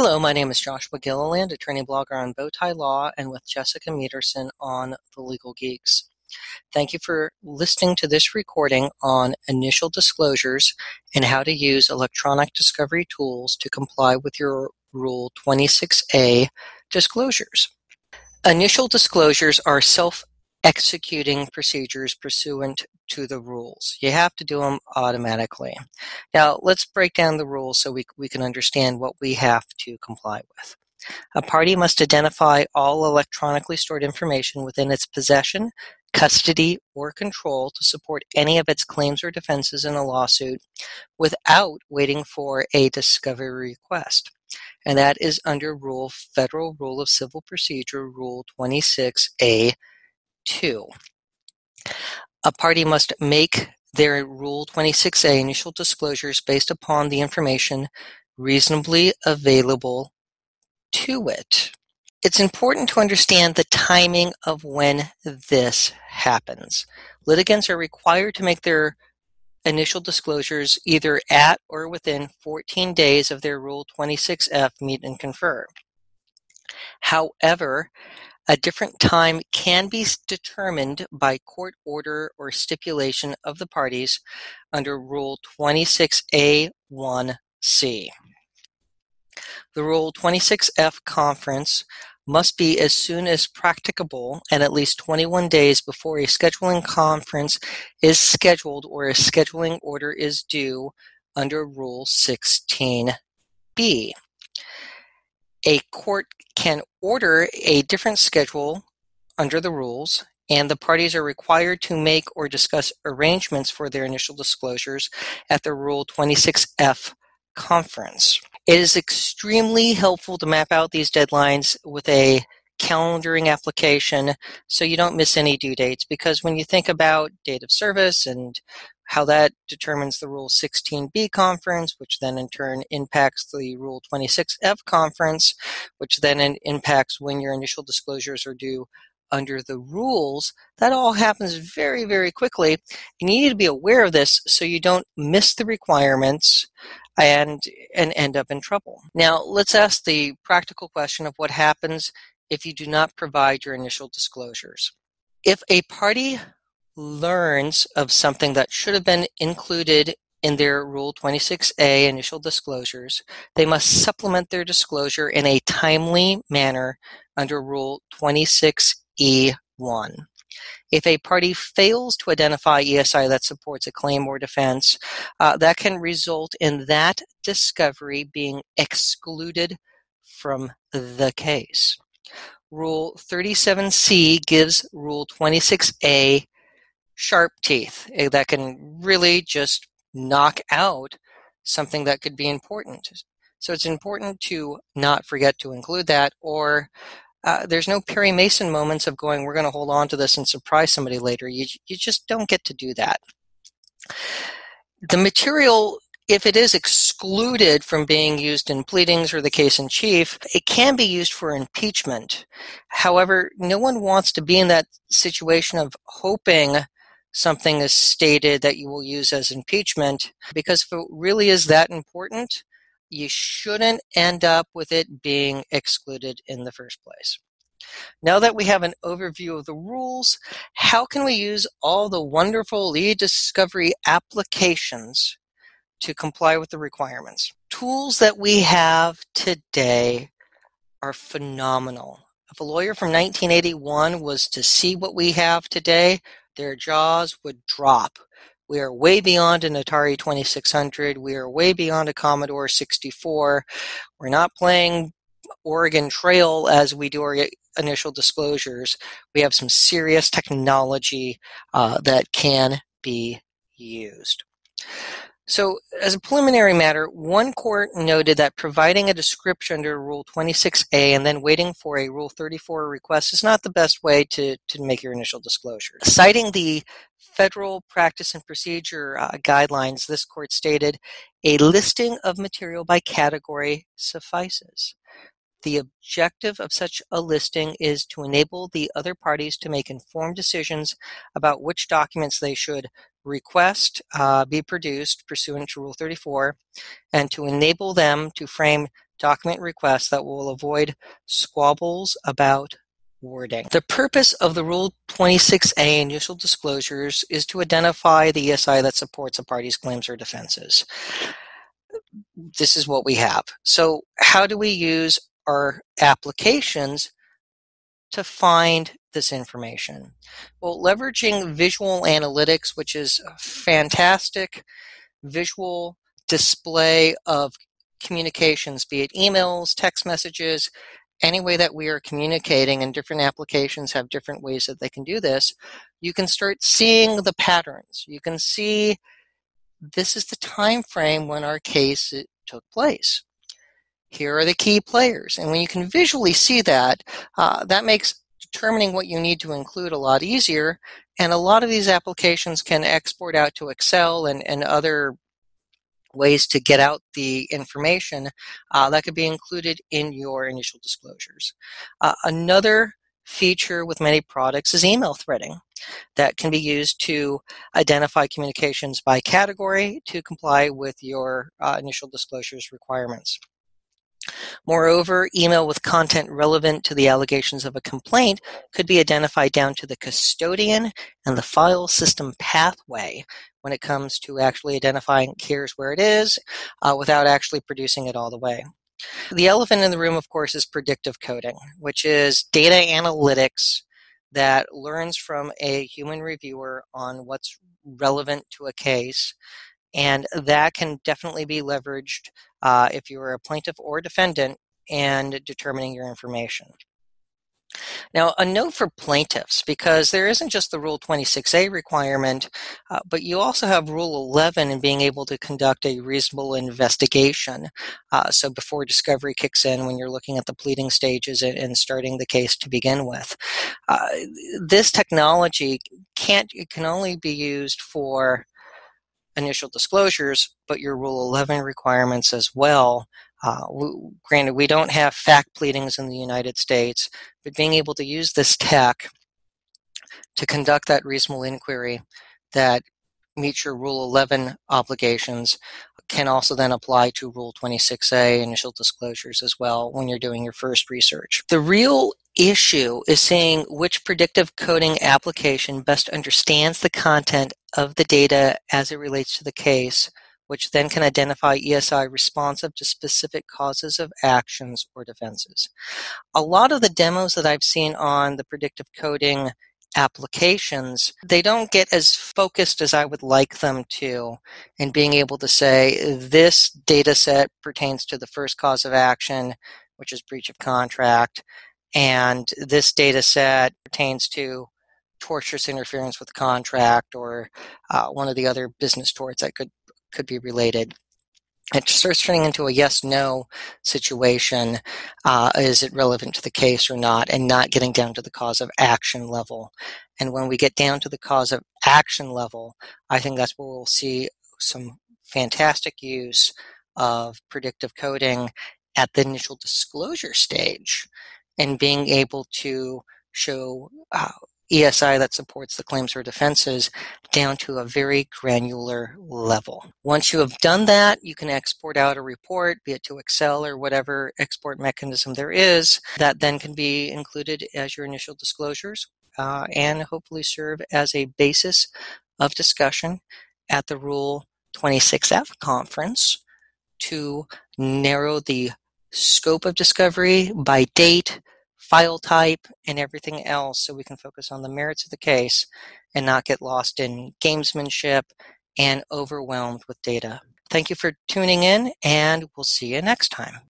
Hello, my name is Joshua Gilliland, attorney blogger on Bowtie Law, and with Jessica Mederson on The Legal Geeks. Thank you for listening to this recording on initial disclosures and how to use electronic discovery tools to comply with your Rule 26A disclosures. Initial disclosures are self executing procedures pursuant to the rules. You have to do them automatically. Now, let's break down the rules so we, we can understand what we have to comply with. A party must identify all electronically stored information within its possession, custody, or control to support any of its claims or defenses in a lawsuit without waiting for a discovery request. And that is under Rule Federal Rule of Civil Procedure, Rule 26A 2. A party must make their Rule 26A initial disclosures based upon the information reasonably available to it. It's important to understand the timing of when this happens. Litigants are required to make their initial disclosures either at or within 14 days of their Rule 26F meet and confer. However, a different time can be determined by court order or stipulation of the parties under Rule 26A1C. The Rule 26F conference must be as soon as practicable and at least 21 days before a scheduling conference is scheduled or a scheduling order is due under Rule 16B. A court can order a different schedule under the rules, and the parties are required to make or discuss arrangements for their initial disclosures at the Rule 26F conference. It is extremely helpful to map out these deadlines with a calendaring application so you don't miss any due dates because when you think about date of service and how that determines the Rule 16b conference, which then in turn impacts the Rule 26f conference, which then impacts when your initial disclosures are due under the rules. That all happens very, very quickly. And you need to be aware of this so you don't miss the requirements and, and end up in trouble. Now, let's ask the practical question of what happens if you do not provide your initial disclosures. If a party learns of something that should have been included in their Rule 26A initial disclosures, they must supplement their disclosure in a timely manner under Rule 26E1. If a party fails to identify ESI that supports a claim or defense, uh, that can result in that discovery being excluded from the case. Rule 37C gives Rule 26A sharp teeth eh, that can really just knock out something that could be important. So it's important to not forget to include that, or uh, there's no Perry Mason moments of going, we're going to hold on to this and surprise somebody later. You, you just don't get to do that. The material, if it is excluded from being used in pleadings or the case in chief, it can be used for impeachment. However, no one wants to be in that situation of hoping something is stated that you will use as impeachment, because if it really is that important, you shouldn't end up with it being excluded in the first place. Now that we have an overview of the rules, how can we use all the wonderful eDiscovery applications to comply with the requirements? Tools that we have today are phenomenal. If a lawyer from 1981 was to see what we have today, their jaws would drop. We are way beyond an Atari 2600. We are way beyond a Commodore 64. We're not playing Oregon Trail as we do our initial disclosures. We have some serious technology uh, that can be used. So, as a preliminary matter, one court noted that providing a description under Rule 26A and then waiting for a Rule 34 request is not the best way to, to make your initial disclosure. Citing the Federal Practice and Procedure uh, guidelines, this court stated a listing of material by category suffices. The objective of such a listing is to enable the other parties to make informed decisions about which documents they should request uh, be produced pursuant to Rule 34 and to enable them to frame document requests that will avoid squabbles about wording. The purpose of the Rule 26A initial disclosures is to identify the ESI that supports a party's claims or defenses. This is what we have. So, how do we use our applications to find this information? Well, leveraging visual analytics, which is fantastic visual display of communications, be it emails, text messages, any way that we are communicating and different applications have different ways that they can do this, you can start seeing the patterns. You can see this is the time frame when our case took place. Here are the key players. And when you can visually see that, uh, that makes determining what you need to include a lot easier. And a lot of these applications can export out to Excel and, and other ways to get out the information uh, that could be included in your initial disclosures. Uh, another feature with many products is email threading that can be used to identify communications by category to comply with your uh, initial disclosures requirements. Moreover, email with content relevant to the allegations of a complaint could be identified down to the custodian and the file system pathway when it comes to actually identifying here's where it is uh, without actually producing it all the way. The elephant in the room, of course, is predictive coding, which is data analytics that learns from a human reviewer on what's relevant to a case and that can definitely be leveraged uh, if you're a plaintiff or defendant and determining your information. Now, a note for plaintiffs, because there isn't just the Rule 26A requirement, uh, but you also have Rule 11 in being able to conduct a reasonable investigation. Uh, so before discovery kicks in, when you're looking at the pleading stages and, and starting the case to begin with, uh, this technology can't it can only be used for initial disclosures, but your Rule 11 requirements as well. Uh, granted, we don't have fact pleadings in the United States, but being able to use this tech to conduct that reasonable inquiry that meets your Rule 11 obligations can also then apply to Rule 26A initial disclosures as well when you're doing your first research. The real issue is seeing which predictive coding application best understands the content of the data as it relates to the case, which then can identify ESI responsive to specific causes of actions or defenses. A lot of the demos that I've seen on the predictive coding applications, they don't get as focused as I would like them to in being able to say this data set pertains to the first cause of action, which is breach of contract, and this data set pertains to tortious interference with contract or uh, one of the other business torts that could could be related. It starts turning into a yes no situation. Uh, is it relevant to the case or not? And not getting down to the cause of action level. And when we get down to the cause of action level, I think that's where we'll see some fantastic use of predictive coding at the initial disclosure stage and being able to show uh, ESI that supports the claims or defenses down to a very granular level. Once you have done that, you can export out a report, be it to Excel or whatever export mechanism there is, that then can be included as your initial disclosures uh, and hopefully serve as a basis of discussion at the Rule 26F conference to narrow the scope of discovery by date, file type, and everything else so we can focus on the merits of the case and not get lost in gamesmanship and overwhelmed with data. Thank you for tuning in, and we'll see you next time.